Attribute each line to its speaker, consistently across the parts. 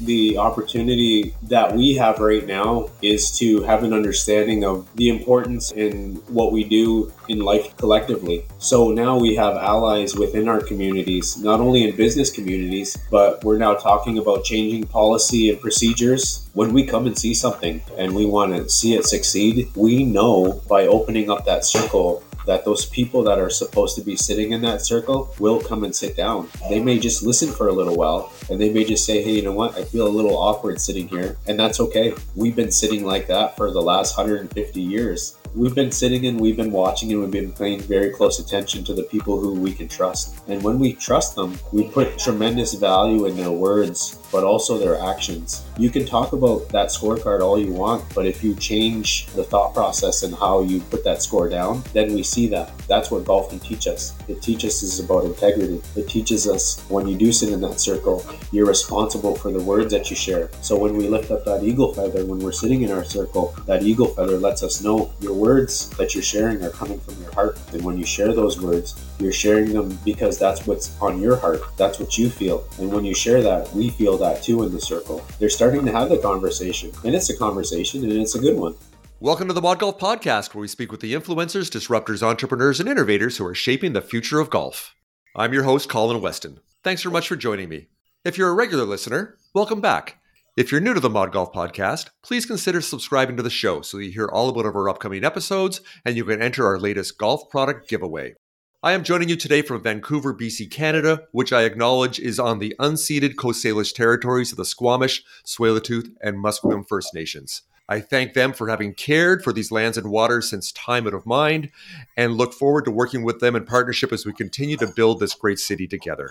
Speaker 1: the opportunity that we have right now is to have an understanding of the importance in what we do in life collectively. So now we have allies within our communities, not only in business communities, but we're now talking about changing policy and procedures. When we come and see something and we want to see it succeed, we know by opening up that circle that those people that are supposed to be sitting in that circle will come and sit down. They may just listen for a little while and they may just say, hey, you know what? I feel a little awkward sitting here. And that's okay. We've been sitting like that for the last 150 years we've been sitting and we've been watching and we've been paying very close attention to the people who we can trust. And when we trust them, we put tremendous value in their words, but also their actions. You can talk about that scorecard all you want, but if you change the thought process and how you put that score down, then we see that. That's what golf can teach us. It teaches us about integrity. It teaches us when you do sit in that circle, you're responsible for the words that you share. So when we lift up that eagle feather, when we're sitting in our circle, that eagle feather lets us know your words that you're sharing are coming from your heart. And when you share those words, you're sharing them because that's what's on your heart. That's what you feel. And when you share that, we feel that too in the circle. They're starting to have the conversation. And it's a conversation and it's a good one.
Speaker 2: Welcome to the ModGolf Podcast, where we speak with the influencers, disruptors, entrepreneurs, and innovators who are shaping the future of golf. I'm your host, Colin Weston. Thanks so much for joining me. If you're a regular listener, welcome back. If you're new to the ModGolf Podcast, please consider subscribing to the show so you hear all about our upcoming episodes and you can enter our latest golf product giveaway. I am joining you today from Vancouver, BC, Canada, which I acknowledge is on the unceded Coast Salish territories of the Squamish, Tsleil-Waututh, and Musqueam First Nations. I thank them for having cared for these lands and waters since time out of mind and look forward to working with them in partnership as we continue to build this great city together.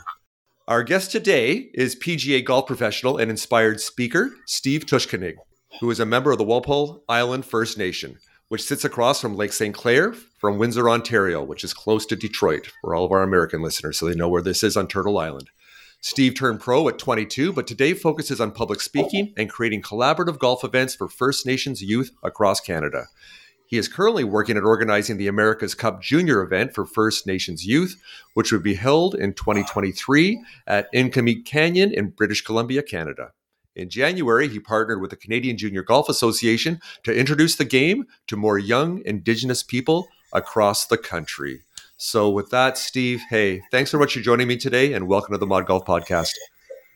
Speaker 2: Our guest today is PGA golf professional and inspired speaker, Steve Tooshkenig, who is a member of the Walpole Island First Nation, which sits across from Lake St. Clair from Windsor, Ontario, which is close to Detroit for all of our American listeners, so they know where this is on Turtle Island. Steve turned pro at 22, but today focuses on public speaking and creating collaborative golf events for First Nations youth across Canada. He is currently working at organizing the America's Cup Junior event for First Nations youth, which would be held in 2023 at Inkameep Canyon in British Columbia, Canada. In January, he partnered with the Canadian Junior Golf Association to introduce the game to more young Indigenous people across the country. So, with that, Steve, hey, thanks so much for joining me today and welcome to the ModGolf Podcast.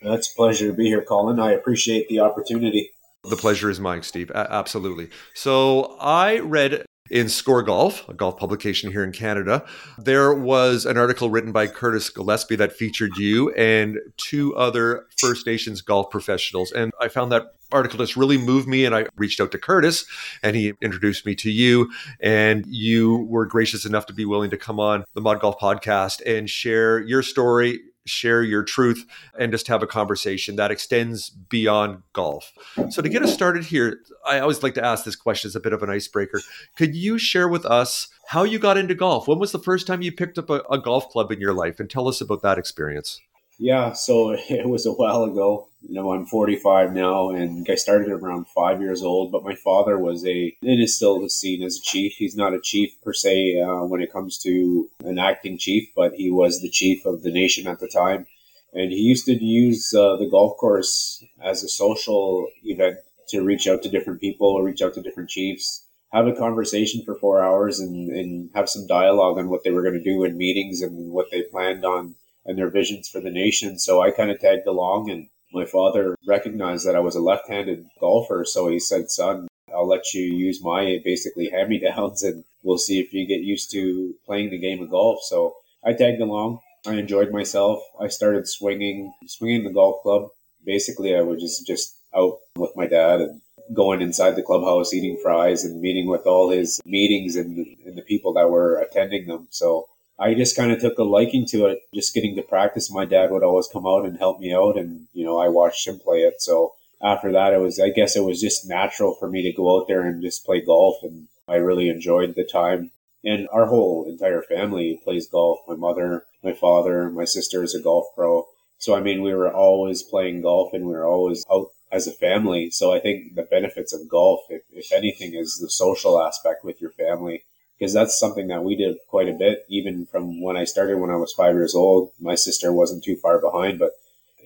Speaker 1: It's a pleasure to be here, Colin. I appreciate the opportunity.
Speaker 2: The pleasure is mine, Steve. A- absolutely. So I read in Score Golf, a golf publication here in Canada, there was an article written by Curtis Gillespie that featured you and two other First Nations golf professionals. And I found that article just really moved me. And I reached out to Curtis and he introduced me to you. And you were gracious enough to be willing to come on the ModGolf podcast and share your story, share your truth and just have a conversation that extends beyond golf. So, to get us started here, I always like to ask this question as a bit of an icebreaker. Could you share with us how you got into golf? When was the first time you picked up a, a golf club in your life? And tell us about that experience.
Speaker 1: Yeah, so it was a while ago. You know, I'm 45 now, and I started around five years old. But my father was a, and is still seen as a chief. He's not a chief per se uh, when it comes to an acting chief, but he was the chief of the nation at the time. And he used to use uh, the golf course as a social event to reach out to different people, reach out to different chiefs, have a conversation for four hours, and, and have some dialogue on what they were going to do in meetings and what they planned on and their visions for the nation. So I kind of tagged along and my father recognized that I was a left-handed golfer. So he said, son, I'll let you use my basically hand-me-downs and we'll see if you get used to playing the game of golf. So I tagged along. I enjoyed myself. I started swinging, swinging the golf club. Basically, I was just, just out with my dad and going inside the clubhouse, eating fries and meeting with all his meetings and, and the people that were attending them. So I just kind of took a liking to it, just getting to practice. My dad would always come out and help me out, and you know, I watched him play it. So after that, it was, I guess, it was just natural for me to go out there and just play golf, and I really enjoyed the time. And our whole entire family plays golf. My mother, my father, my sister is a golf pro. So I mean, we were always playing golf, and we were always out as a family. So I think the benefits of golf, if, if anything, is the social aspect with your family because that's something that we did quite a bit, even from when I started when I was five years old. My sister wasn't too far behind, but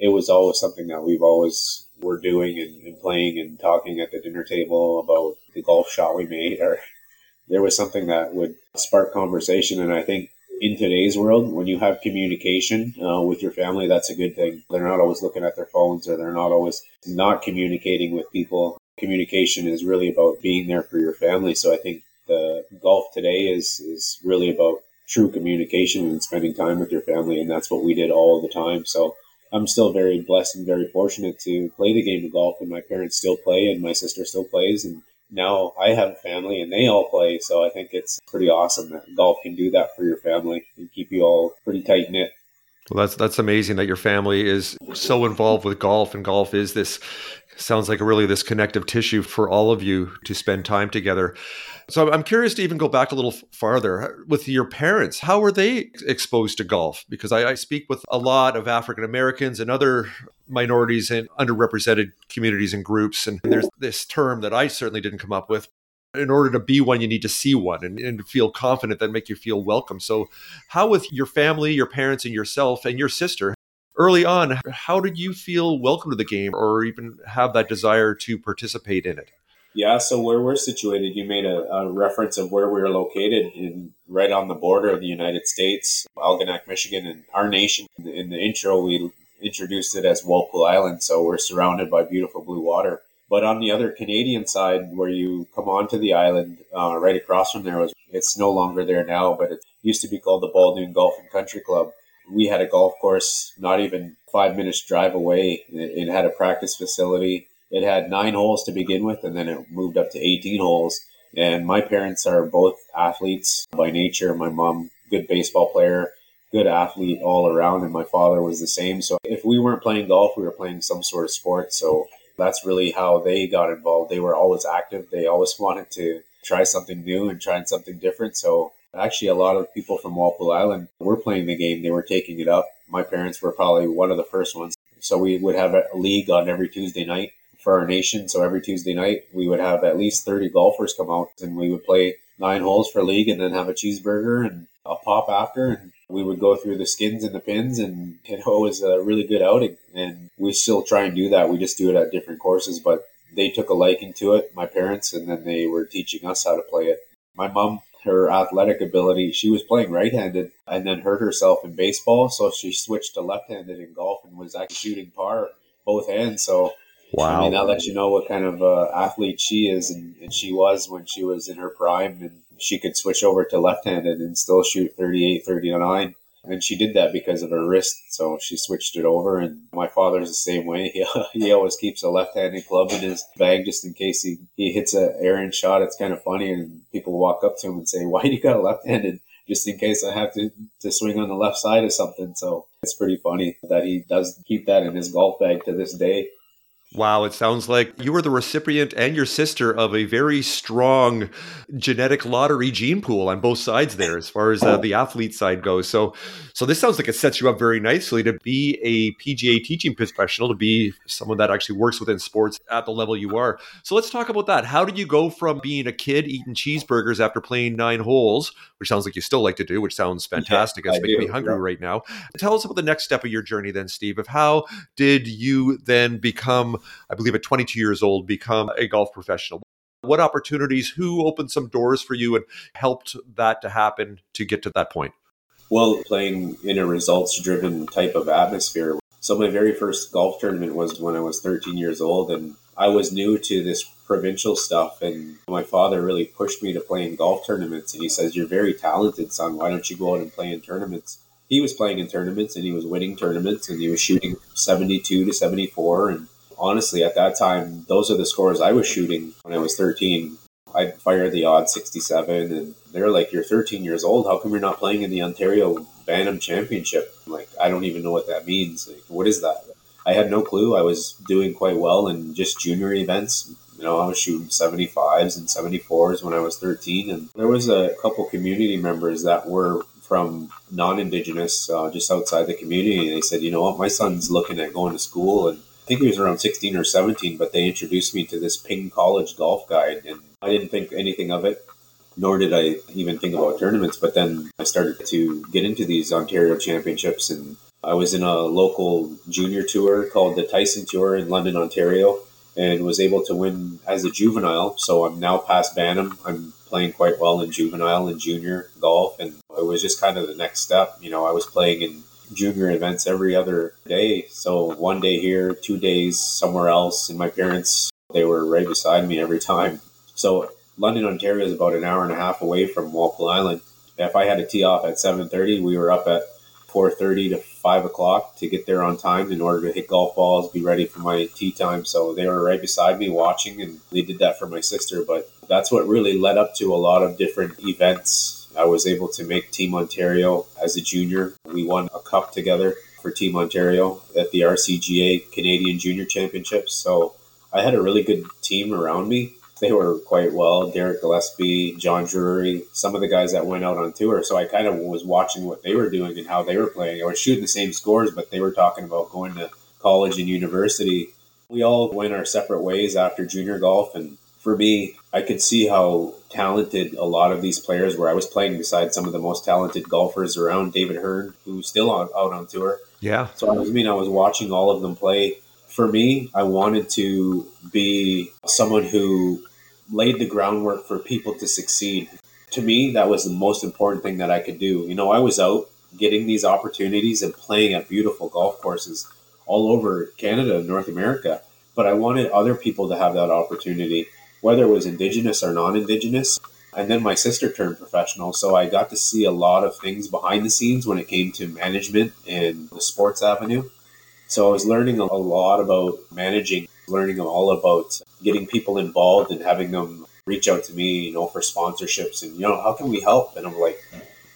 Speaker 1: it was always something that we've always we're doing and, and playing and talking at the dinner table about the golf shot we made or there was something that would spark conversation. And I think in today's world, when you have communication uh, with your family, that's a good thing. They're not always looking at their phones or they're not always not communicating with people. Communication is really about being there for your family. So I think the golf today is, is really about true communication and spending time with your family. And that's what we did all the time. So I'm still very blessed and very fortunate to play the game of golf and my parents still play and my sister still plays. And now I have a family and they all play. So I think it's pretty awesome that golf can do that for your family and keep you all pretty tight knit.
Speaker 2: Well, that's that's amazing that your family is so involved with golf, and golf is this sounds like really this connective tissue for all of you to spend time together. So I'm curious to even go back a little farther with your parents. How were they exposed to golf? Because I, I speak with a lot of African Americans and other minorities and underrepresented communities and groups. And there's this term that I certainly didn't come up with. In order to be one, you need to see one and, and feel confident that make you feel welcome. So, how with your family, your parents, and yourself and your sister, early on, how did you feel welcome to the game or even have that desire to participate in it?
Speaker 1: Yeah, so where we're situated, you made a, a, reference of where we are located in right on the border of the United States, Algonac, Michigan, and our nation. In the intro, we introduced it as Walpole Island, so we're surrounded by beautiful blue water. But on the other Canadian side, where you come onto the island, uh, right across from there was it's no longer there now, but it used to be called the Baldoon Golf and Country Club. We had a golf course not even five minutes drive away. It had a practice facility it had nine holes to begin with, and then it moved up to 18 holes. And my parents are both athletes by nature. My mom, good baseball player, good athlete all around, and my father was the same. So if we weren't playing golf, we were playing some sort of sport. So that's really how they got involved. They were always active. They always wanted to try something new and try something different. So actually, a lot of people from Walpole Island were playing the game. They were taking it up. My parents were probably one of the first ones. So we would have a league on every Tuesday night for our nation. So every Tuesday night, we would have at least 30 golfers come out and we would play nine holes for league and then have a cheeseburger and a pop after. And we would go through the skins and the pins and it was a really good outing. And we still try and do that. We just do it at different courses, but they took a liking to it, my parents, and then they were teaching us how to play it. My mom, her athletic ability, she was playing right handed and then hurt herself in baseball. So she switched to left handed in golf and was actually shooting par both hands. So Wow. I mean, that lets you know what kind of uh, athlete she is, and, and, she was when she was in her prime, and she could switch over to left handed and still shoot 38, 39. And she did that because of her wrist, so she switched it over. And my father's the same way. He, he always keeps a left handed club in his bag just in case he, he hits a errant shot. It's kind of funny, and people walk up to him and say, Why do you got a left handed? Just in case I have to, to swing on the left side of something. So it's pretty funny that he does keep that in his golf bag to this day.
Speaker 2: Wow, it sounds like you were the recipient and your sister of a very strong genetic lottery gene pool on both sides there, as far as uh, the athlete side goes. So, so this sounds like it sets you up very nicely to be a PGA teaching professional, to be someone that actually works within sports at the level you are. So, let's talk about that. How did you go from being a kid eating cheeseburgers after playing nine holes, which sounds like you still like to do, which sounds fantastic. Yeah, it's making me hungry yeah. right now. Tell us about the next step of your journey, then, Steve. Of how did you then become I believe at 22 years old, become a golf professional? What opportunities, who opened some doors for you and helped that to happen to get to that point?
Speaker 1: Well, playing in a results driven type of atmosphere. So, my very first golf tournament was when I was 13 years old, and I was new to this provincial stuff. And my father really pushed me to play in golf tournaments. And he says, You're very talented, son. Why don't you go out and play in tournaments? He was playing in tournaments and he was winning tournaments and he was shooting 72 to 74. And honestly, at that time, those are the scores I was shooting when I was 13. I'd fire the odd 67, and they're like, You're 13 years old. How come you're not playing in the Ontario Bantam Championship? Like, I don't even know what that means. Like, what is that? I had no clue. I was doing quite well in just junior events. You know, I was shooting 75s and 74s when I was 13. And there was a couple community members that were from non-indigenous uh, just outside the community and they said you know what my son's looking at going to school and think he was around 16 or 17, but they introduced me to this Ping College golf guide, and I didn't think anything of it, nor did I even think about tournaments. But then I started to get into these Ontario championships, and I was in a local junior tour called the Tyson Tour in London, Ontario, and was able to win as a juvenile. So I'm now past Bantam. I'm playing quite well in juvenile and junior golf, and it was just kind of the next step. You know, I was playing in junior events every other day. So one day here, two days somewhere else, and my parents they were right beside me every time. So London, Ontario is about an hour and a half away from Walpole Island. If I had to tee off at 7:30, we were up at 4:30 to 5 o'clock to get there on time in order to hit golf balls, be ready for my tee time. So they were right beside me watching, and they did that for my sister. But that's what really led up to a lot of different events. I was able to make Team Ontario as a junior. We won a cup together for Team Ontario at the RCGA Canadian Junior Championships. So I had a really good team around me they were quite well. Derek Gillespie, John Drury, some of the guys that went out on tour. So I kind of was watching what they were doing and how they were playing. I was shooting the same scores, but they were talking about going to college and university. We all went our separate ways after junior golf. And for me, I could see how talented a lot of these players were. I was playing beside some of the most talented golfers around, David Hearn, who's still on, out on tour.
Speaker 2: Yeah.
Speaker 1: So I was, mean, I was watching all of them play for me, I wanted to be someone who laid the groundwork for people to succeed. To me, that was the most important thing that I could do. You know, I was out getting these opportunities and playing at beautiful golf courses all over Canada and North America, but I wanted other people to have that opportunity, whether it was Indigenous or non Indigenous. And then my sister turned professional, so I got to see a lot of things behind the scenes when it came to management and the sports avenue. So I was learning a lot about managing, learning all about getting people involved and having them reach out to me, you know, for sponsorships and, you know, how can we help? And I'm like,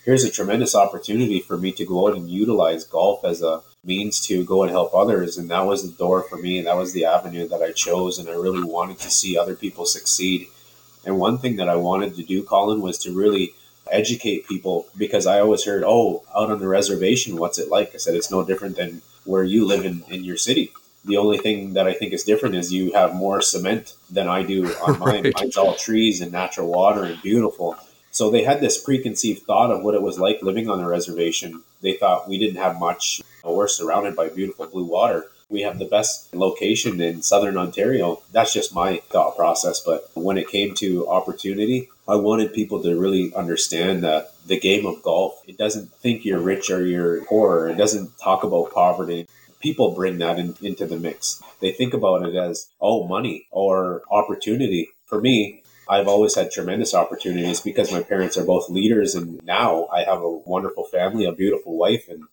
Speaker 1: here's a tremendous opportunity for me to go out and utilize golf as a means to go and help others. And that was the door for me. And that was the avenue that I chose. And I really wanted to see other people succeed. And one thing that I wanted to do, Colin, was to really educate people because I always heard, oh, out on the reservation, what's it like? I said, it's no different than where you live in, in your city. The only thing that I think is different is you have more cement than I do on mine. right. Mine's all trees and natural water and beautiful. So they had this preconceived thought of what it was like living on the reservation. They thought we didn't have much. We're surrounded by beautiful blue water. We have the best location in southern Ontario. That's just my thought process. But when it came to opportunity, I wanted people to really understand that the game of golf, it doesn't think you're rich or you're poor. It doesn't talk about poverty. People bring that in, into the mix. They think about it as, oh, money or opportunity. For me, I've always had tremendous opportunities because my parents are both leaders and now I have a wonderful family, a beautiful wife and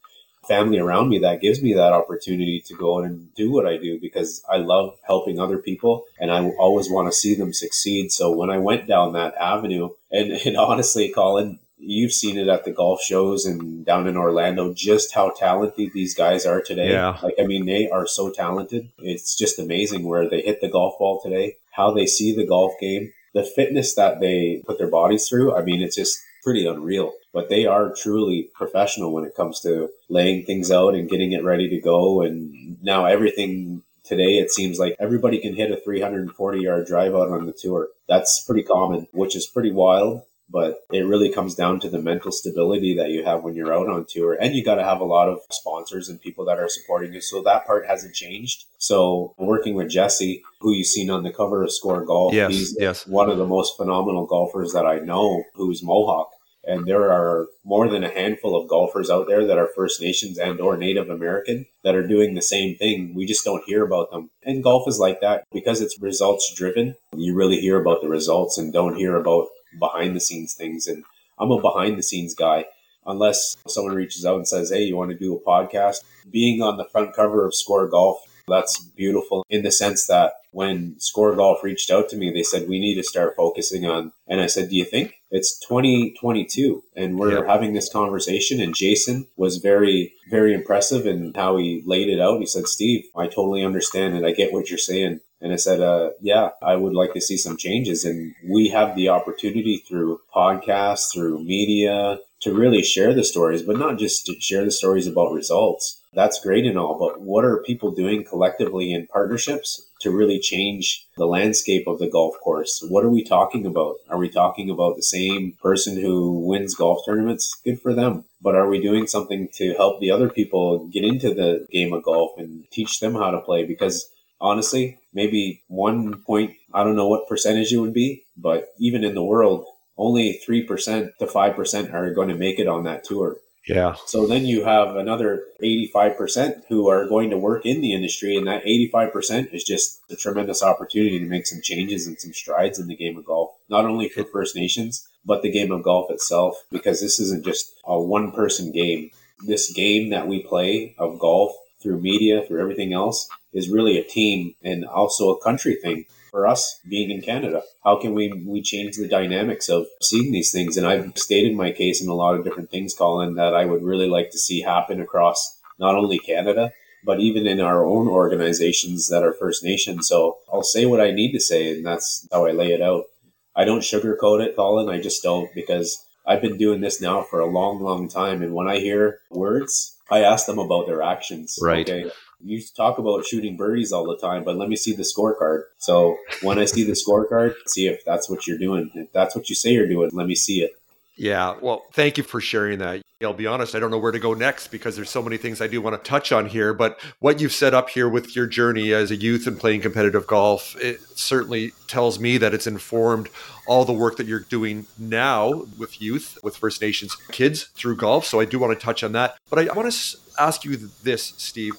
Speaker 1: family around me that gives me that opportunity to go and do what I do because I love helping other people and I always want to see them succeed. So when I went down that avenue, and, and honestly, Colin, you've seen it at the golf shows and down in Orlando, just how talented these guys are today.
Speaker 2: Yeah.
Speaker 1: Like, I mean, they are so talented. It's just amazing where they hit the golf ball today, how they see the golf game, the fitness that they put their bodies through. I mean, it's just pretty unreal but they are truly professional when it comes to laying things out and getting it ready to go. And now everything today, it seems like everybody can hit a 340 yard drive out on the tour. That's pretty common, which is pretty wild. But it really comes down to the mental stability that you have when you're out on tour. And you got to have a lot of sponsors and people that are supporting you. So that part hasn't changed. So working with Jesse, who you've seen on the cover of Score Golf,
Speaker 2: yes,
Speaker 1: he's
Speaker 2: yes.
Speaker 1: one of the most phenomenal golfers that I know who's Mohawk and there are more than a handful of golfers out there that are First Nations and or Native American that are doing the same thing. We just don't hear about them. And golf is like that because it's results driven. You really hear about the results and don't hear about behind the scenes things. And I'm a behind the scenes guy. Unless someone reaches out and says, Hey, you want to do a podcast? Being on the front cover of Score Golf that's beautiful in the sense that when Score Golf reached out to me, they said, we need to start focusing on. And I said, do you think it's 2022 and we're having this conversation? And Jason was very, very impressive in how he laid it out. He said, Steve, I totally understand and I get what you're saying. And I said, uh, yeah, I would like to see some changes. And we have the opportunity through podcasts, through media to really share the stories, but not just to share the stories about results That's great and all, but what are people doing collectively in partnerships to really change the landscape of the golf course? What are we talking about? Are we talking about the same person who wins golf tournaments? Good for them. But are we doing something to help the other people get into the game of golf and teach them how to play? Because honestly, maybe one point, I don't know what percentage it would be, but even in the world, only 3% to 5% are going to make it on that tour.
Speaker 2: Yeah.
Speaker 1: So then you have another 85% who are going to work in the industry, and that 85% is just a tremendous opportunity to make some changes and some strides in the game of golf, not only for First Nations, but the game of golf itself, because this isn't just a one person game. This game that we play of golf through media, through everything else, is really a team and also a country thing for us being in Canada. How can we we change the dynamics of seeing these things? And I've stated my case in a lot of different things, Colin, that I would really like to see happen across not only Canada, but even in our own organizations that are First Nation. So I'll say what I need to say, and that's how I lay it out. I don't sugarcoat it, Colin. I just don't because I've been doing this now for a long, long time. And when I hear words, I ask them about their actions.
Speaker 2: Right.
Speaker 1: Okay you talk about shooting birdies all the time, but let me see the scorecard. So when I see the scorecard, see if that's what you're doing. If that's what you say you're doing, let me see it.
Speaker 2: Yeah, well, thank you for sharing that. I'll be honest, I don't know where to go next because there's so many things I do want to touch on here. But what you've set up here with your journey as a youth and playing competitive golf, it certainly tells me that it's informed all the work that you're doing now with youth, with First Nations kids through golf. So I do want to touch on that. But I want to ask you this, Steve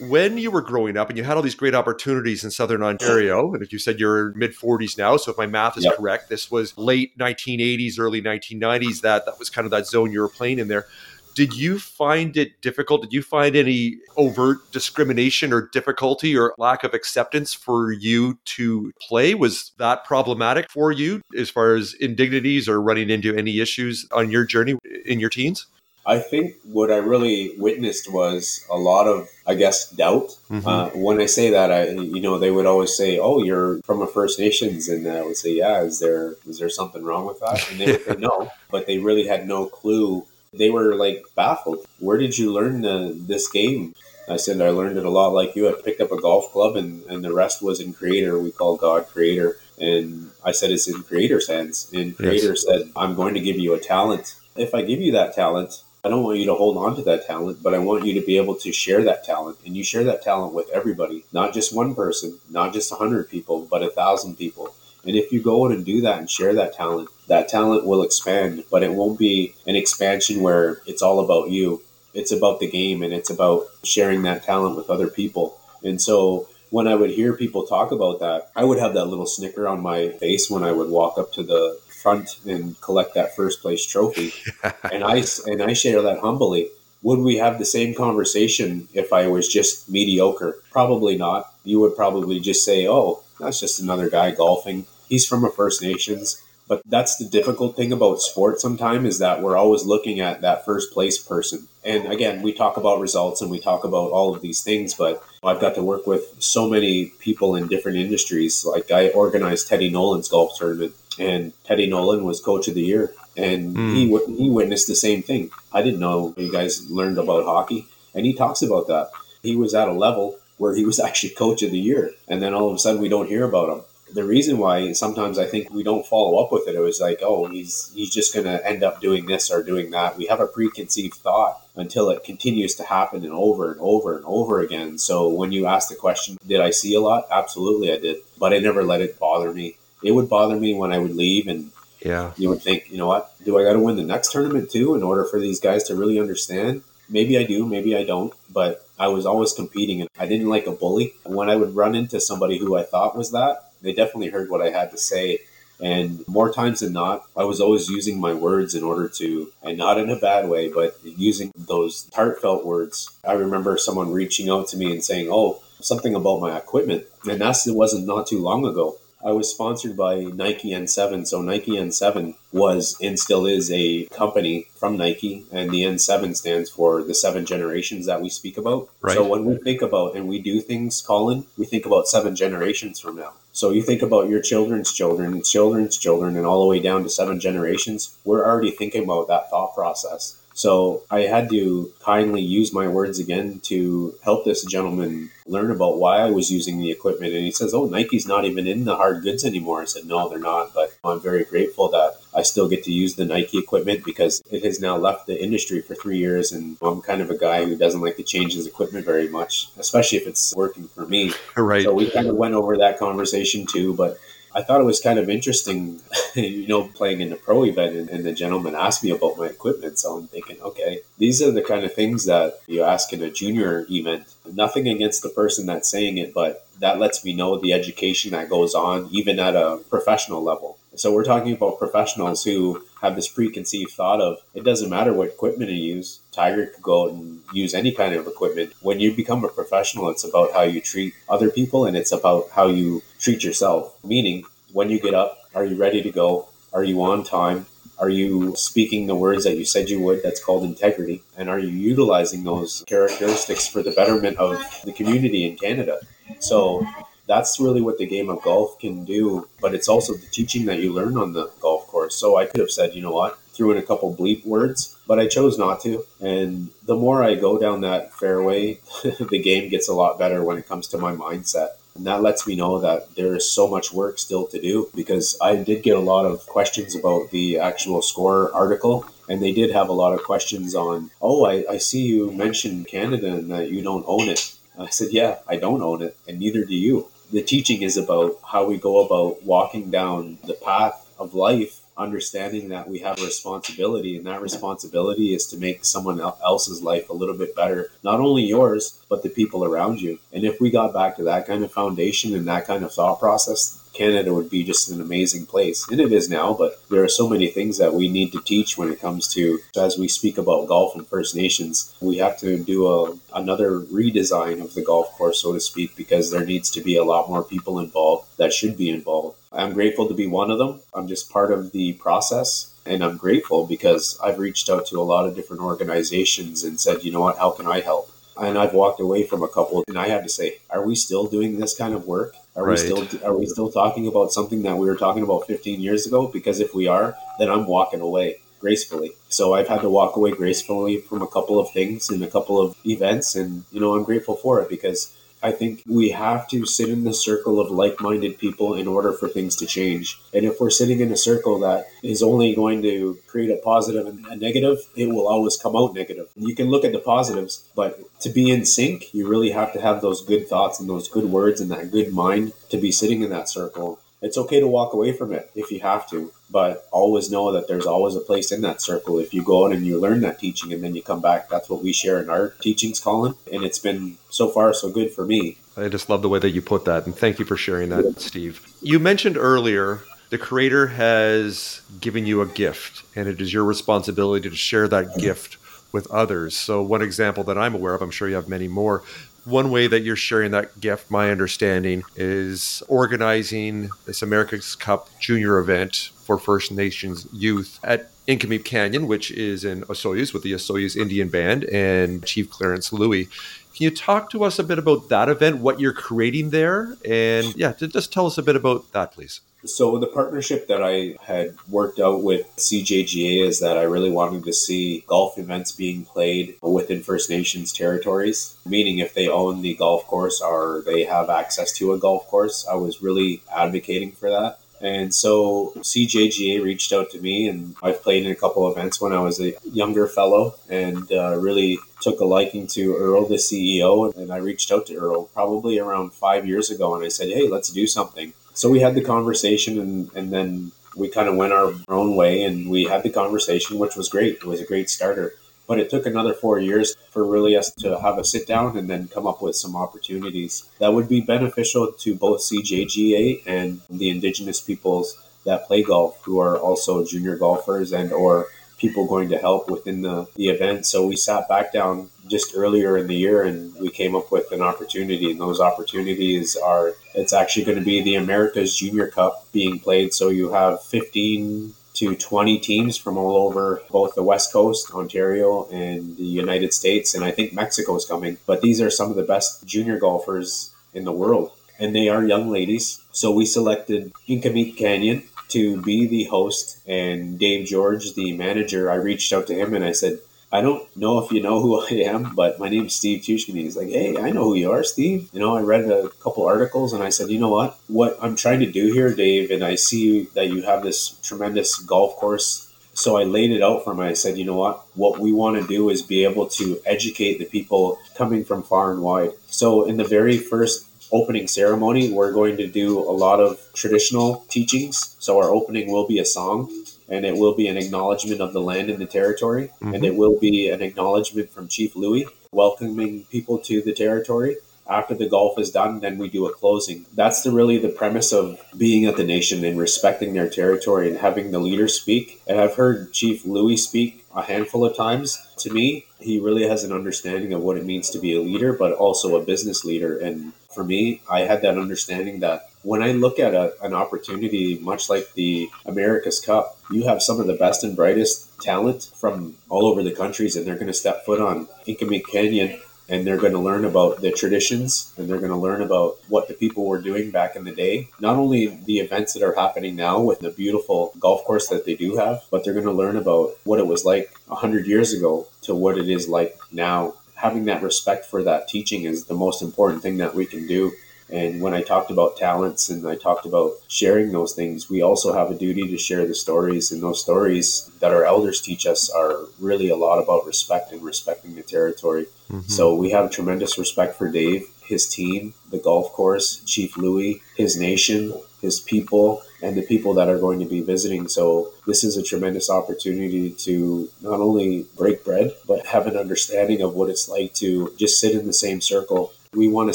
Speaker 2: when you were growing up and you had all these great opportunities in southern Ontario, and if you said you're mid 40s now, so if my math is yep. correct, this was late 1980s, early 1990s. That that was kind of that zone you were playing in there. Did you find it difficult? Did you find any overt discrimination or difficulty or lack of acceptance for you to play? Was that problematic for you as far as indignities or running into any issues on your journey in your teens?
Speaker 1: I think what I really witnessed was a lot of, I guess, doubt. Mm-hmm. Uh, when I say that, I, you know, they would always say, "Oh, you're from a First Nations," and I would say, "Yeah, is there is there something wrong with that?" And they would say, "No," but they really had no clue. They were like baffled. Where did you learn the, this game? I said I learned it a lot like you. I picked up a golf club, and and the rest was in Creator. We call God Creator. And I said it's in Creator's hands. And Creator yes. said, I'm going to give you a talent. If I give you that talent, I don't want you to hold on to that talent, but I want you to be able to share that talent. And you share that talent with everybody, not just one person, not just a hundred people, but a thousand people. And if you go out and do that and share that talent, that talent will expand, but it won't be an expansion where it's all about you. It's about the game and it's about sharing that talent with other people. And so when I would hear people talk about that, I would have that little snicker on my face when I would walk up to the front and collect that first place trophy. and I and I share that humbly. Would we have the same conversation if I was just mediocre? Probably not. You would probably just say, "Oh, that's just another guy golfing. He's from a First Nations." But that's the difficult thing about sport sometimes is that we're always looking at that first place person. And again, we talk about results and we talk about all of these things, but I've got to work with so many people in different industries. Like I organized Teddy Nolan's golf tournament and Teddy Nolan was coach of the year, and mm. he he witnessed the same thing. I didn't know you guys learned about hockey, and he talks about that. He was at a level where he was actually coach of the year, and then all of a sudden we don't hear about him. The reason why sometimes I think we don't follow up with it, it was like, oh, he's he's just going to end up doing this or doing that. We have a preconceived thought until it continues to happen and over and over and over again. So when you ask the question, did I see a lot? Absolutely, I did, but I never let it bother me it would bother me when I would leave and
Speaker 2: yeah,
Speaker 1: you would think, you know what, do I got to win the next tournament too in order for these guys to really understand? Maybe I do, maybe I don't, but I was always competing and I didn't like a bully. When I would run into somebody who I thought was that, they definitely heard what I had to say. And more times than not, I was always using my words in order to, and not in a bad way, but using those heartfelt words. I remember someone reaching out to me and saying, Oh, something about my equipment. And that's, it wasn't not too long ago. I was sponsored by Nike N7. So Nike N7 was and still is a company from Nike, and the N7 stands for the seven generations that we speak about. Right. So when we think about and we do things, Colin, we think about seven generations from now. So you think about your children's children, children's children, and all the way down to seven generations. We're already thinking about that thought process. So I had to kindly use my words again to help this gentleman learn about why I was using the equipment. And he says, Oh, Nike's not even in the hard goods anymore. I said, No, they're not. But I'm very grateful that I still get to use the Nike equipment because it has now left the industry for three years. And I'm kind of a guy who doesn't like to change his equipment very much, especially if it's working for me.
Speaker 2: Right.
Speaker 1: So we kind of went over that conversation too. But I thought it was kind of interesting, you know, playing in the pro event and, and, the gentleman asked me about my equipment. So I'm thinking, okay, these are the kind of things that you ask in a junior event. Nothing against the person that's saying it, but that lets me know the education that goes on, even at a professional level. So we're talking about professionals who have this preconceived thought of it doesn't matter what equipment you use. Tiger could go out and use any kind of equipment. When you become a professional, it's about how you treat other people and it's about how you treat yourself. Meaning, when you get up, are you ready to go? Are you on time? Are you speaking the words that you said you would? That's called integrity. And are you utilizing those characteristics for the betterment of the community in Canada? So that's really what the game of golf can do. But it's also the teaching that you learn on the golf course. So I could have said, you know what, threw in a couple bleep words, but I chose not to. And the more I go down that fairway, the game gets a lot better when it comes to my mindset. And that lets me know that there is so much work still to do because I did get a lot of questions about the actual score article. And they did have a lot of questions on, oh, I, I see you mentioned Canada and that you don't own it. I said, yeah, I don't own it, and neither do you. The teaching is about how we go about walking down the path of life understanding that we have a responsibility and that responsibility is to make someone else's life a little bit better. Not only yours but the people around you. And if we got back to that kind of foundation and that kind of thought process Canada would be just an amazing place. And it is now, but there are so many things that we need to teach when it comes to, as we speak about golf and First Nations, we have to do a, another redesign of the golf course, so to speak, because there needs to be a lot more people involved that should be involved. I'm grateful to be one of them. I'm just part of the process. And I'm grateful because I've reached out to a lot of different organizations and said, you know what, how can I help? And I've walked away from a couple, and I had to say, are we still doing this kind of work? Are right. we still are we still talking about something that we were talking about 15 years ago? Because if we are, then I'm walking away gracefully. So I've had to walk away gracefully from a couple of things and a couple of events, and you know I'm grateful for it because I think we have to sit in the circle of like minded people in order for things to change. And if we're sitting in a circle that is only going to create a positive and a negative, it will always come out negative. You can look at the positives, but to be in sync, you really have to have those good thoughts and those good words and that good mind to be sitting in that circle. It's okay to walk away from it if you have to, but always know that there's always a place in that circle. If you go out and you learn that teaching and then you come back, that's what we share in our teachings, Colin. And it's been so far so good for me.
Speaker 2: I just love the way that you put that. And thank you for sharing that, Steve. You mentioned earlier the creator has given you a gift, and it is your responsibility to share that gift with others. So, one example that I'm aware of, I'm sure you have many more, one way that you're sharing that gift, my understanding, is organizing this America's Cup Junior event for First Nations youth at Inkameep Canyon, which is in Osoyoos with the Osoyoos Indian Band and Chief Clarence Louie. Can you talk to us a bit about that event, what you're creating there? And yeah, just tell us a bit about that, please.
Speaker 1: So the partnership that I had worked out with CJGA is that I really wanted to see golf events being played within First Nations territories, meaning if they own the golf course or they have access to a golf course. I was really advocating for that. And so CJGA reached out to me, and I've played in a couple events when I was a younger fellow and uh, really took a liking to Earl, the CEO. And I reached out to Earl probably around five years ago, and I said, Hey, let's do something so we had the conversation and, and then we kind of went our own way and we had the conversation, which was great. It was a great starter. But it took another four years for really us to have a sit down and then come up with some opportunities that would be beneficial to both CJGA and the Indigenous peoples that play golf who are also junior golfers and or people going to help within the, the event. So we sat back down just earlier in the year and we came up with an opportunity. And those opportunities are it's actually going to be the America's Junior Cup being played. So you have 15 to 20 teams from all over both the West Coast, Ontario, and the United States. And I think Mexico is coming. But these are some of the best junior golfers in the world. And they are young ladies. So we selected Inkameep Canyon to be the host. And Dave George, the manager, I reached out to him and I said, I don't know if you know who I am, but my name's Steve Tooshkenig. He's like, hey, I know who you are, Steve. You know, I read a couple articles and I said, you know what? What I'm trying to do here, Dave, and I see that you have this tremendous golf course so I laid it out for him. I said, you know what? What we want to do is be able to educate the people coming from far and wide. So in the very first opening ceremony, we're going to do a lot of traditional teachings. So our opening will be a song and it will be an acknowledgement of the land and the territory. Mm-hmm. And it will be an acknowledgement from Chief Louie welcoming people to the territory after the golf is done, then we do a closing. That's the really the premise of being at the nation and respecting their territory and having the leaders speak. And I've heard Chief Louie speak a handful of times. To me, he really has an understanding of what it means to be a leader, but also a business leader. And for me, I had that understanding that when I look at a, an opportunity, much like the America's Cup, you have some of the best and brightest talent from all over the countries, and they're going to step foot on Inkameep Canyon and they're going to learn about the traditions and they're going to learn about what the people were doing back in the day. Not only the events that are happening now with the beautiful golf course that they do have, but they're going to learn about what it was like 100 years ago to what it is like now. Having that respect for that teaching is the most important thing that we can do and when I talked about talents and I talked about sharing those things, we also have a duty to share the stories. And those stories that our elders teach us are really a lot about respect and respecting the territory. Mm-hmm. So we have tremendous respect for Dave, his team, the golf course, Chief Louie, his nation, his people, and the people that are going to be visiting. So this is a tremendous opportunity to not only break bread, but have an understanding of what it's like to just sit in the same circle we want to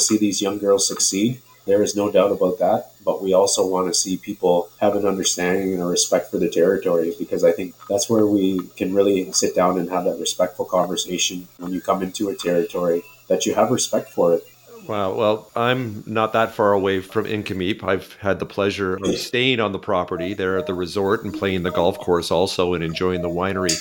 Speaker 1: see these young girls succeed. There is no doubt about that. But we also want to see people have an understanding and a respect for the territory because I think that's where we can really sit down and have that respectful conversation when you come into a territory that you have respect for it.
Speaker 2: Wow. Well, I'm not that far away from Inkameep. I've had the pleasure of staying on the property there at the resort and playing the golf course also and enjoying the winery.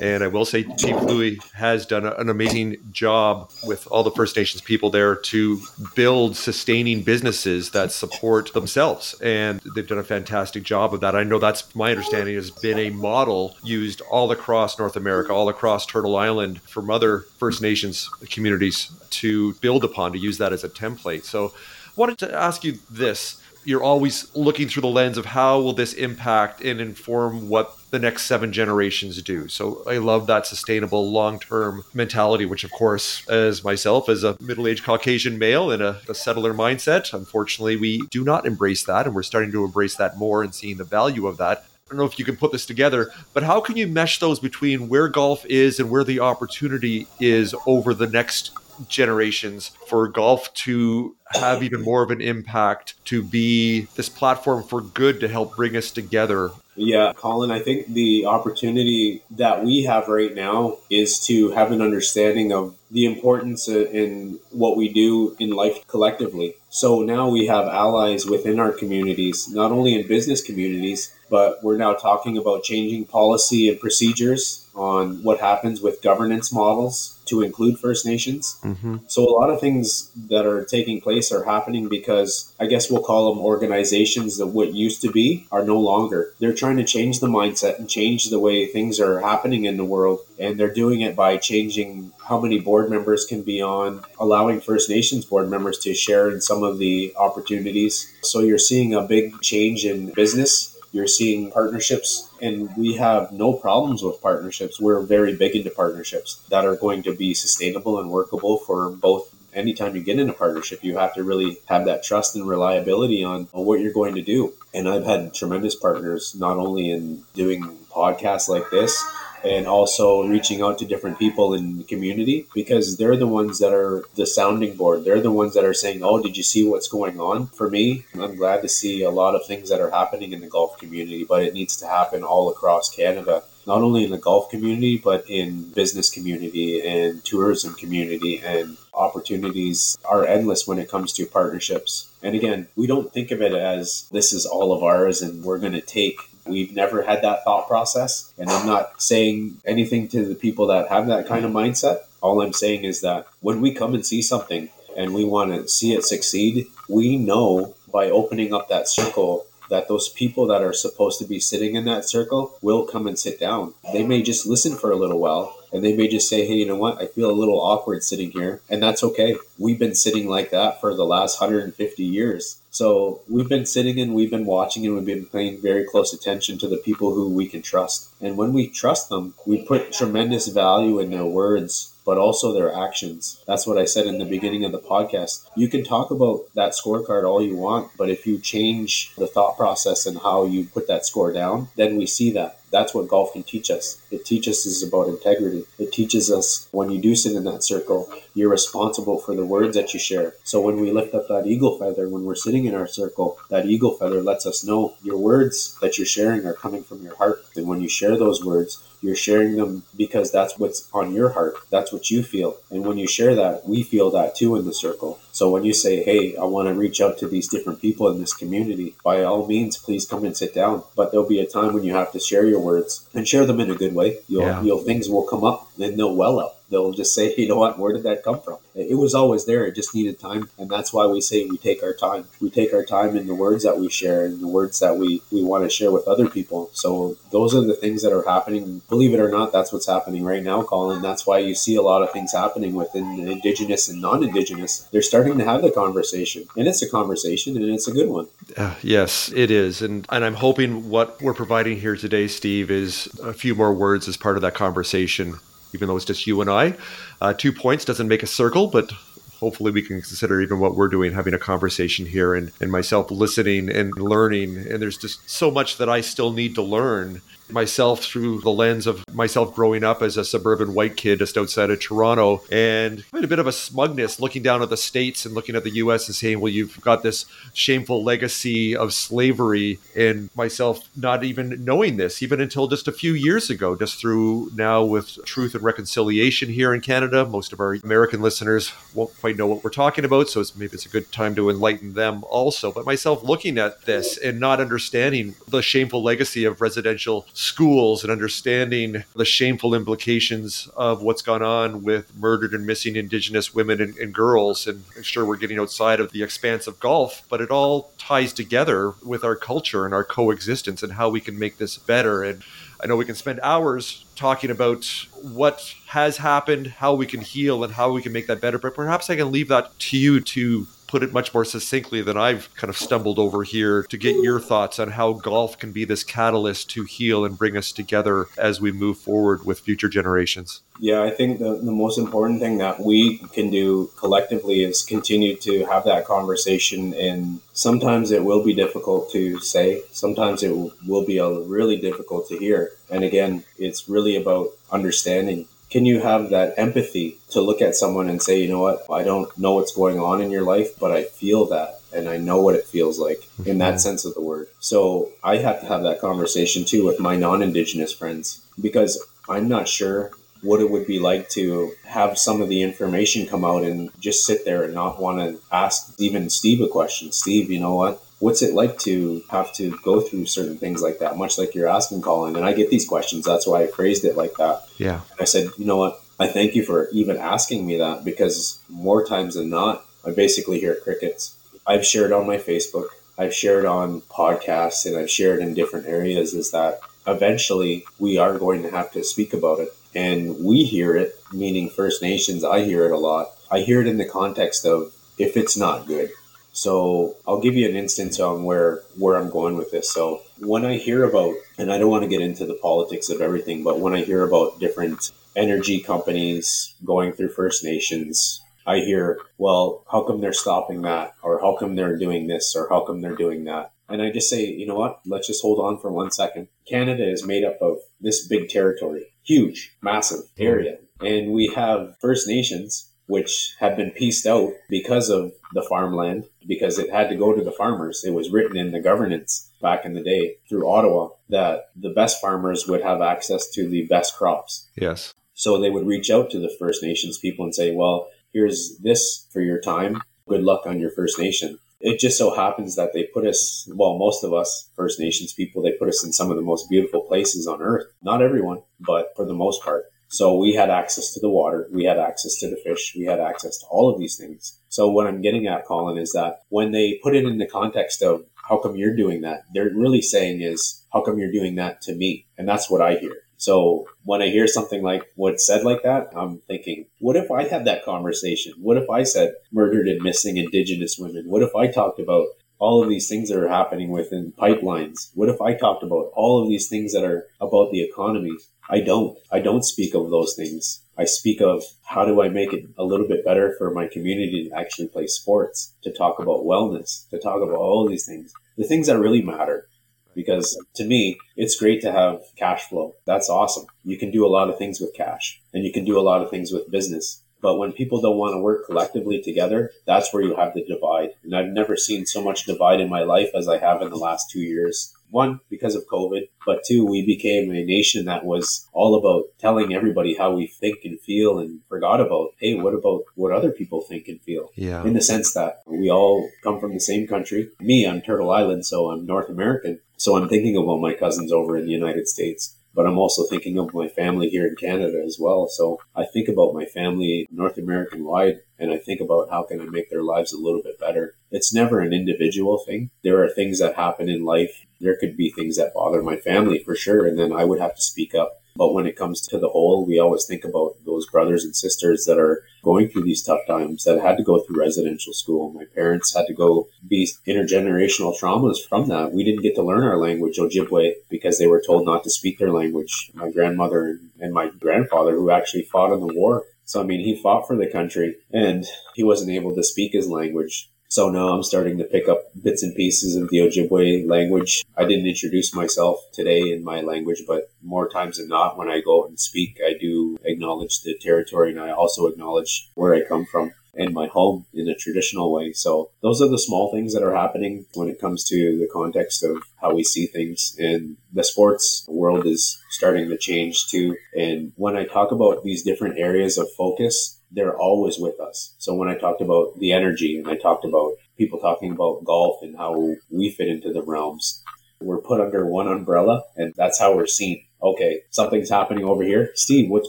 Speaker 2: And I will say, Chief Louie has done an amazing job with all the First Nations people there to build sustaining businesses that support themselves. And they've done a fantastic job of that. I know that's my understanding has been a model used all across North America, all across Turtle Island from other First Nations communities to build upon, to use that as a template. So I wanted to ask you this you're always looking through the lens of how will this impact and inform what the next seven generations do. So I love that sustainable long-term mentality, which of course, as myself, as a middle-aged Caucasian male in a, a settler mindset, unfortunately, we do not embrace that, and we're starting to embrace that more and seeing the value of that. I don't know if you can put this together, but how can you mesh those between where golf is and where the opportunity is over the next generations for golf to have even more of an impact, to be this platform for good to help bring us together.
Speaker 1: Yeah, Colin, I think the opportunity that we have right now is to have an understanding of the importance in what we do in life collectively. So now we have allies within our communities, not only in business communities, but we're now talking about changing policy and procedures on what happens with governance models to include First Nations. Mm-hmm. So a lot of things that are taking place are happening because I guess we'll call them organizations that what used to be are no longer. They're trying to change the mindset and change the way things are happening in the world. And they're doing it by changing how many board members can be on, allowing First Nations board members to share in some of the opportunities. So you're seeing a big change in business you're seeing partnerships, and we have no problems with partnerships. We're very big into partnerships that are going to be sustainable and workable for both anytime you get in a partnership, you have to really have that trust and reliability on, on, what you're going to do. And I've had tremendous partners, not only in doing podcasts like this, and also reaching out to different people in the community because they're the ones that are the sounding board. They're the ones that are saying, Oh, did you see what's going on? For me, I'm glad to see a lot of things that are happening in the golf community, but it needs to happen all across Canada not only in the golf community but in business community and tourism community and opportunities are endless when it comes to partnerships and again we don't think of it as this is all of ours and we're going to take We've never had that thought process. And I'm not saying anything to the people that have that kind of mindset. All I'm saying is that when we come and see something and we want to see it succeed, we know by opening up that circle that those people that are supposed to be sitting in that circle will come and sit down. They may just listen for a little while and they may just say, hey, you know what? I feel a little awkward sitting here. And that's okay. We've been sitting like that for the last 150 years. So we've been sitting and we've been watching and we've been paying very close attention to the people who we can trust. And when we trust them, we put tremendous value in their words but also their actions. That's what I said in the beginning of the podcast. You can talk about that scorecard all you want, but if you change the thought process and how you put that score down, then we see that. That's what golf can teach us. It teaches us about integrity. It teaches us when you do sit in that circle, you're responsible for the words that you share. So when we lift up that eagle feather, when we're sitting in our circle, that eagle feather lets us know your words that you're sharing are coming from your heart. And when you share those words, you're sharing them because that's what's on your heart. That's what you feel. And when you share that, we feel that too in the circle. So when you say, hey, I want to reach out to these different people in this community, by all means, please come and sit down. But there'll be a time when you have to share your words and share them in a good way. You'll, yeah. you'll things will come up and they'll well up they'll just say, you know what, where did that come from? It was always there. It just needed time. And that's why we say we take our time. We take our time in the words that we share and the words that we, we want to share with other people. So those are the things that are happening. Believe it or not, that's what's happening right now, Colin. That's why you see a lot of things happening within the Indigenous and non Indigenous. They're starting to have the conversation. And it's a conversation and it's a good one.
Speaker 2: Uh, yes, it is. And, and I'm hoping what we're providing here today, Steve, is a few more words as part of that conversation even though it's just you and I. Uh, two points doesn't make a circle, but hopefully we can consider even what we're doing, having a conversation here and, and myself listening and learning. And there's just so much that I still need to learn myself through the lens of myself growing up as a suburban white kid just outside of Toronto and I had a bit of a smugness looking down at the States and looking at the US and saying, well, you've got this shameful legacy of slavery and myself not even knowing this even until just a few years ago, just through now with truth and reconciliation here in Canada. Most of our American listeners won't quite know what we're talking about. So it's, maybe it's a good time to enlighten them also. But myself looking at this and not understanding the shameful legacy of residential schools and understanding the shameful implications of what's gone on with murdered and missing Indigenous women and, and girls. And I'm sure we're getting outside of the expanse of golf, but it all ties together with our culture and our coexistence and how we can make this better. And I know we can spend hours talking about what has happened, how we can heal, and how we can make that better. But perhaps I can leave that to you to put it much more succinctly than I've kind of stumbled over here to get your thoughts on how golf can be this catalyst to heal and bring us together as we move forward with future generations.
Speaker 1: Yeah, I think the, the most important thing that we can do collectively is continue to have that conversation. And sometimes it will be difficult to say, sometimes it will be really difficult to hear. And again, it's really about understanding can you have that empathy to look at someone and say, you know what, I don't know what's going on in your life, but I feel that and I know what it feels like mm-hmm. in that mm-hmm. sense of the word. So I have to have that conversation too with my non Indigenous friends because I'm not sure what it would be like to have some of the information come out and just sit there and not want to ask even Steve a question. Steve, you know what? What's it like to have to go through certain things like that? Much like you're asking colin and i get these questions. That's why i phrased it like that.
Speaker 2: Yeah.
Speaker 1: And i said you know what? I thank you for even asking me that because more times than not i basically hear crickets. I've shared on my facebook. I've shared on podcasts and i've shared in different areas is that eventually we are going to have to speak about it. And we hear it meaning first nations i hear it a lot. I hear it in the context of if it's not good so I'll give you an instance on where where I'm going with this. So when I hear about, and I don't want to get into the politics of everything, but when I hear about different energy companies going through First Nations, I hear, well, how come they're stopping that, or how come they're doing this, or how come they're doing that? And I just say, you know what? Let's just hold on for one second. Canada is made up of this big territory, huge, massive area. And we have First Nations which have been pieced out because of the farmland, because it had to go to the farmers. It was written in the governance back in the day through Ottawa that the best farmers would have access to the best crops.
Speaker 2: Yes.
Speaker 1: So they would reach out to the First Nations people and say, well, here's this for your time. Good luck on your First Nation. It just so happens that they put us, well, most of us First Nations people, they put us in some of the most beautiful places on earth. Not everyone, but for the most part. So we had access to the water, we had access to the fish, we had access to all of these things. So what I'm getting at, Colin, is that when they put it in the context of how come you're doing that, they're really saying is, how come you're doing that to me? And that's what I hear. So when I hear something like what's said like that, I'm thinking, what if I had that conversation? What if I said murdered and missing indigenous women? What if I talked about all of these things that are happening within pipelines? What if I talked about all of these things that are about the economy? I don't. I don't speak of those things. I speak of how do I make it a little bit better for my community to actually play sports, to talk about wellness, to talk about all these things, the things that really matter. Because to me, it's great to have cash flow. That's awesome. You can do a lot of things with cash and you can do a lot of things with business. But when people don't want to work collectively together, that's where you have the divide. And I've never seen so much divide in my life as I have in the last two years. One, because of COVID, but two, we became a nation that was all about telling everybody how we think and feel and forgot about, hey, what about what other people think and feel?
Speaker 2: Yeah.
Speaker 1: In the sense that we all come from the same country. Me, I'm Turtle Island, so I'm North American. So I'm thinking about my cousins over in the United States but I'm also thinking of my family here in Canada as well. So I think about my family North American wide and I think about how can I make their lives a little bit better. It's never an individual thing. There are things that happen in life. There could be things that bother my family for sure. And then I would have to speak up. But when it comes to the whole, we always think about those brothers and sisters that are going through these tough times that had to go through residential school. My parents had to go be intergenerational traumas from that. We didn't get to learn our language, Ojibwe, because they were told not to speak their language. My grandmother and my grandfather, who actually fought in the war. So, I mean, he fought for the country and he wasn't able to speak his language. So now I'm starting to pick up bits and pieces of the Ojibwe language. I didn't introduce myself today in my language, but more times than not, when I go and speak, I do acknowledge the territory and I also acknowledge where I come from and my home in a traditional way. So those are the small things that are happening when it comes to the context of how we see things. And the sports world is starting to change too. And when I talk about these different areas of focus, they're always with us. So when I talked about the energy and I talked about people talking about golf and how we fit into the realms, we're put under one umbrella and that's how we're seen. Okay, something's happening over here. Steve, what's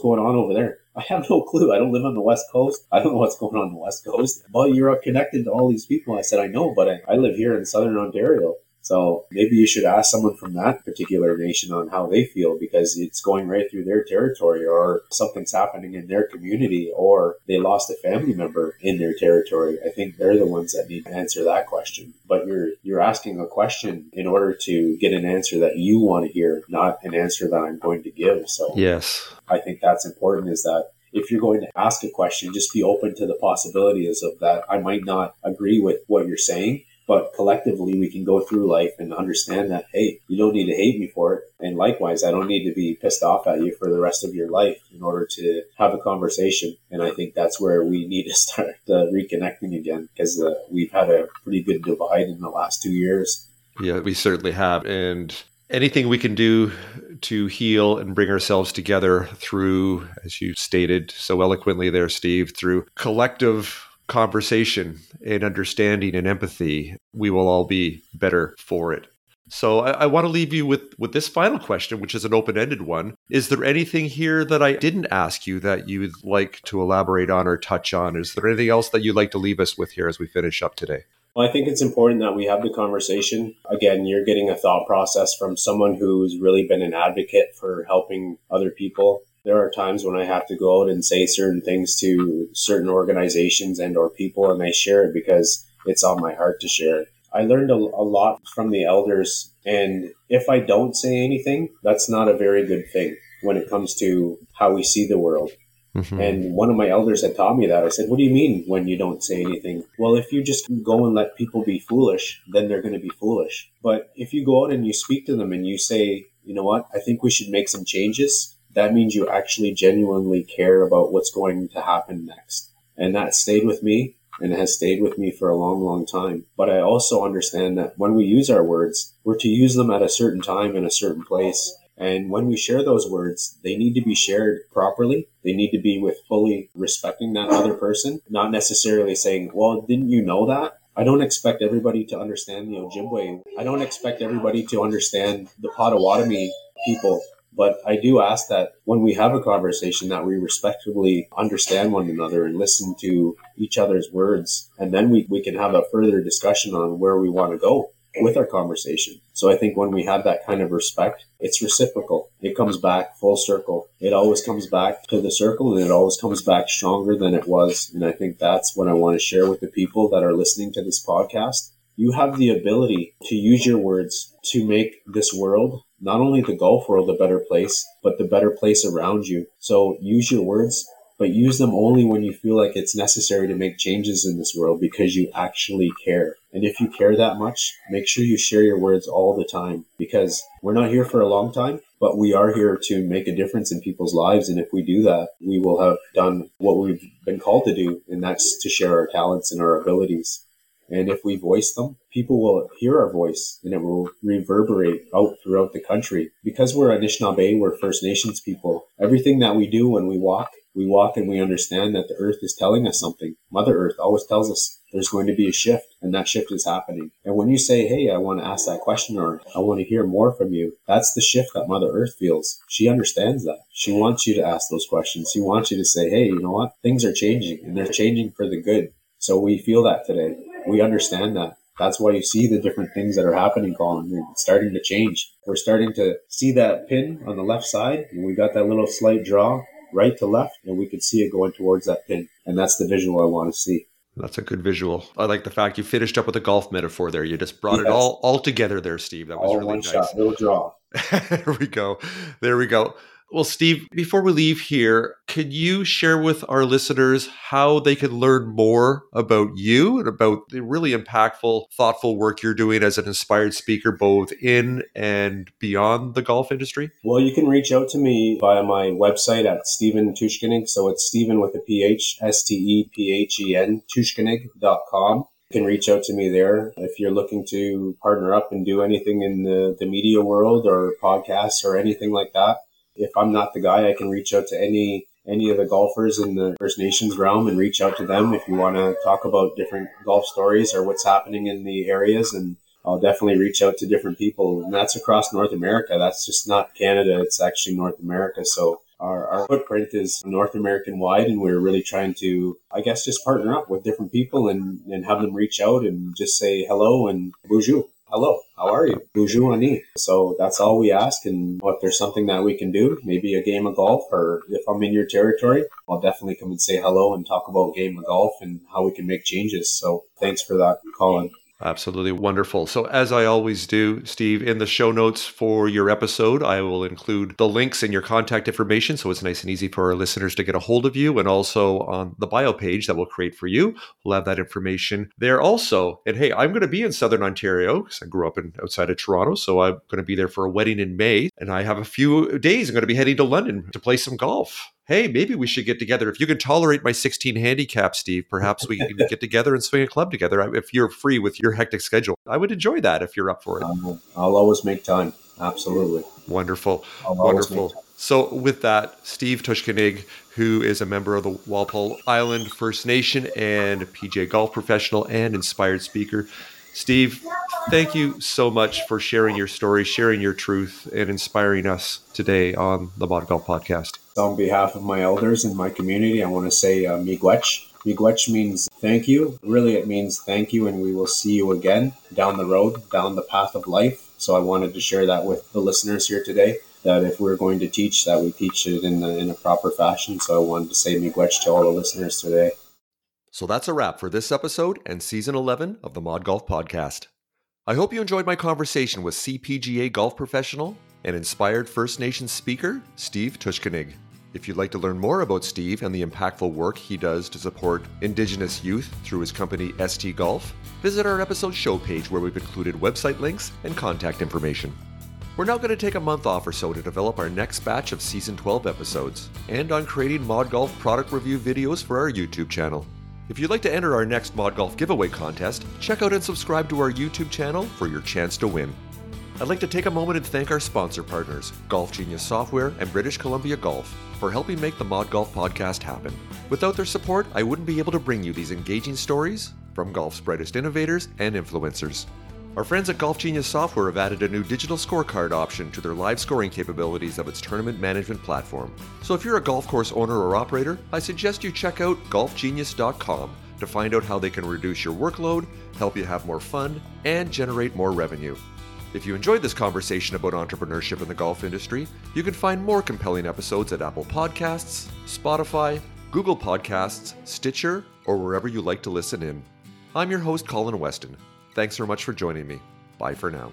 Speaker 1: going on over there? I have no clue. I don't live on the West Coast. I don't know what's going on, the West Coast. But you're connected to all these people. I said, I know, but I, I live here in Southern Ontario. So maybe you should ask someone from that particular nation on how they feel because it's going right through their territory or something's happening in their community or they lost a family member in their territory. I think they're the ones that need to answer that question. But you're you're asking a question in order to get an answer that you want to hear, not an answer that I'm going to give. So
Speaker 2: Yes.
Speaker 1: I think that's important is that if you're going to ask a question, just be open to the possibilities of that. I might not agree with what you're saying, but collectively we can go through life and understand that, hey, you don't need to hate me for it. And likewise, I don't need to be pissed off at you for the rest of your life in order to have a conversation. And I think that's where we need to start uh, reconnecting again because uh, we've had a pretty good divide in the last two years.
Speaker 2: Yeah, we certainly have. And anything we can do to heal and bring ourselves together through, as you stated so eloquently there, Steve, through collective conversation and understanding and empathy, we will all be better for it. So I, I, want to leave you with with this final question, which is an open ended one. Is there anything here that I didn't ask you that you would like to elaborate on or touch on? Is there anything else that you'd like to leave us with here as we finish up today?
Speaker 1: Well, I think it's important that we have the conversation. Again, you're getting a thought process from someone who's really been an advocate for helping other people there are times when I have to go out and say certain things to certain organizations and or people and I share it because it's on my heart to share it. I learned a, a, lot from the elders and if I don't say anything, that's not a very good thing when it comes to how we see the world. Mm-hmm. And one of my elders had taught me that. I said, What do you mean when you don't say anything? Well, if you just go and let people be foolish, then they're going to be foolish. But if you go out and you speak to them and you say, You know what? I think we should make some changes that means you actually genuinely care about what's going to happen next. And that stayed with me and has stayed with me for a long, long time. But I also understand that when we use our words, we're to use them at a certain time in a certain place. And when we share those words, they need to be shared properly. They need to be with fully respecting that other person, not necessarily saying, well, didn't you know that? I don't expect everybody to understand the Ojibwe. I don't expect everybody to understand the Potawatomi people but I do ask that when we have a conversation that we respectfully understand one another and listen to each other's words. And then we, we can have a further discussion on where we want to go with our conversation. So I think when we have that kind of respect, it's reciprocal. it comes back full circle. It always comes back to the circle and it always comes back stronger than it was. And I think that's what I want to share with the people that are listening to this podcast. You have the ability to use your words to make this world, not only the golf world, a better place, but the better place around you. So use your words but use them only when you feel like it's necessary to make changes in this world because you actually care. And if you care that much, make sure you share your words all the time because we're not here for a long time, but we are here to make a difference in people's lives. And if we do that, we will have done what we've been called to do, and that's to share our talents and our abilities. And if we voice them, people will hear our voice and it will reverberate out throughout the country. Because we're Anishinaabe, we're First Nations people, everything that we do when we walk we walk and we understand that the earth is telling us something. Mother Earth always tells us there's going to be a shift and that shift is happening. And when you say, Hey, I want to ask that question or I want to hear more from you, that's the shift that Mother Earth feels. She understands that. She wants you to ask those questions. She wants you to say, Hey, you know what? Things are changing and they're changing for the good. So we feel that today. We understand that. That's why you see the different things that are happening, Colin. They're starting to change. We're starting to see that pin on the left side, and we got that little slight draw right to left, and we could see it going towards that pin. And that's the visual I want to see.
Speaker 2: That's a good visual. I like the fact you finished up with a golf metaphor there. You just brought yes. it all all together there, Steve. That was
Speaker 1: all
Speaker 2: really
Speaker 1: one
Speaker 2: nice.
Speaker 1: Shot, little draw.
Speaker 2: there we go. There we go. Well, Steve, before we leave here, could you share with our listeners how they can learn more about you and about the really impactful, thoughtful work you're doing as an inspired speaker, both in and beyond the golf industry?
Speaker 1: Well, you can reach out to me via my website at Stephen Tooshkenig. So it's Stephen with a PH, S T E P H E N, Tooshkenig.com. You can reach out to me there if you're looking to partner up and do anything in the, the media world or podcasts or anything like that if I'm not the guy, I can reach out to any any of the golfers in the First Nations realm and reach out to them if you want to talk about different golf stories or what's happening in the areas. And I'll definitely reach out to different people. And that's across North America. That's just not Canada. It's actually North America. So our, our footprint is North American wide and we're really trying to, I guess, just partner up with different people and, and have them reach out and just say hello and bonjour hello, how are you? Bonjour ani. So that's all we ask. And if there's something that we can do, maybe a game of golf, or if I'm in your territory, I'll definitely come and say hello and talk about game of golf and how we can make changes. So thanks for that, Colin.
Speaker 2: Absolutely wonderful. So, as I always do, Steve, in the show notes for your episode, I will include the links and your contact information so it's nice and easy for our listeners to get a hold of you. And also on the bio page that we'll create for you, we'll have that information there also. And hey, I'm going to be in Southern Ontario because I grew up in outside of Toronto. So, I'm going to be there for a wedding in May. And I have a few days. I'm going to be heading to London to play some golf hey, maybe we should get together. If you can tolerate my 16 handicap, Steve, perhaps we can get together and swing a club together. If you're free with your hectic schedule, I would enjoy that if you're up for it.
Speaker 1: Um, I'll always make time. Absolutely.
Speaker 2: Wonderful. Wonderful. So, with that, Steve Tooshkenig, who is a member of the Walpole Island First Nation and PGA golf professional and inspired speaker. Steve, thank you so much for sharing your story, sharing your truth, and inspiring us today on the ModGolf Podcast.
Speaker 1: On behalf of my elders in my community, I want to say uh, miigwech. Miigwech means thank you. Really, it means thank you, and we will see you again down the road, down the path of life. So I wanted to share that with the listeners here today. That if we're going to teach, that we teach it in, the, in a proper fashion. So I wanted to say miigwech to all the listeners today.
Speaker 2: So that's a wrap for this episode and season 11 of the ModGolf Podcast. I hope you enjoyed my conversation with CPGA golf professional and inspired First Nations speaker, Steve Tooshkenig. If you'd like to learn more about Steve and the impactful work he does to support Indigenous youth through his company ST Golf, visit our episode show page where we've included website links and contact information. We're now going to take a month off or so to develop our next batch of Season 12 episodes and on creating ModGolf product review videos for our YouTube channel. If you'd like to enter our next ModGolf giveaway contest, check out and subscribe to our YouTube channel for your chance to win. I'd like to take a moment and thank our sponsor partners, Golf Genius Software and British Columbia Golf, for helping make the ModGolf podcast happen. Without their support, I wouldn't be able to bring you these engaging stories from golf's brightest innovators and influencers. Our friends at Golf Genius Software have added a new digital scorecard option to their live scoring capabilities of its tournament management platform. So if you're a golf course owner or operator, I suggest you check out golfgenius.com to find out how they can reduce your workload, help you have more fun, and generate more revenue. If you enjoyed this conversation about entrepreneurship in the golf industry, you can find more compelling episodes at Apple Podcasts, Spotify, Google Podcasts, Stitcher, or wherever you like to listen in. I'm your host, Colin Weston. Thanks so much for joining me. Bye for now.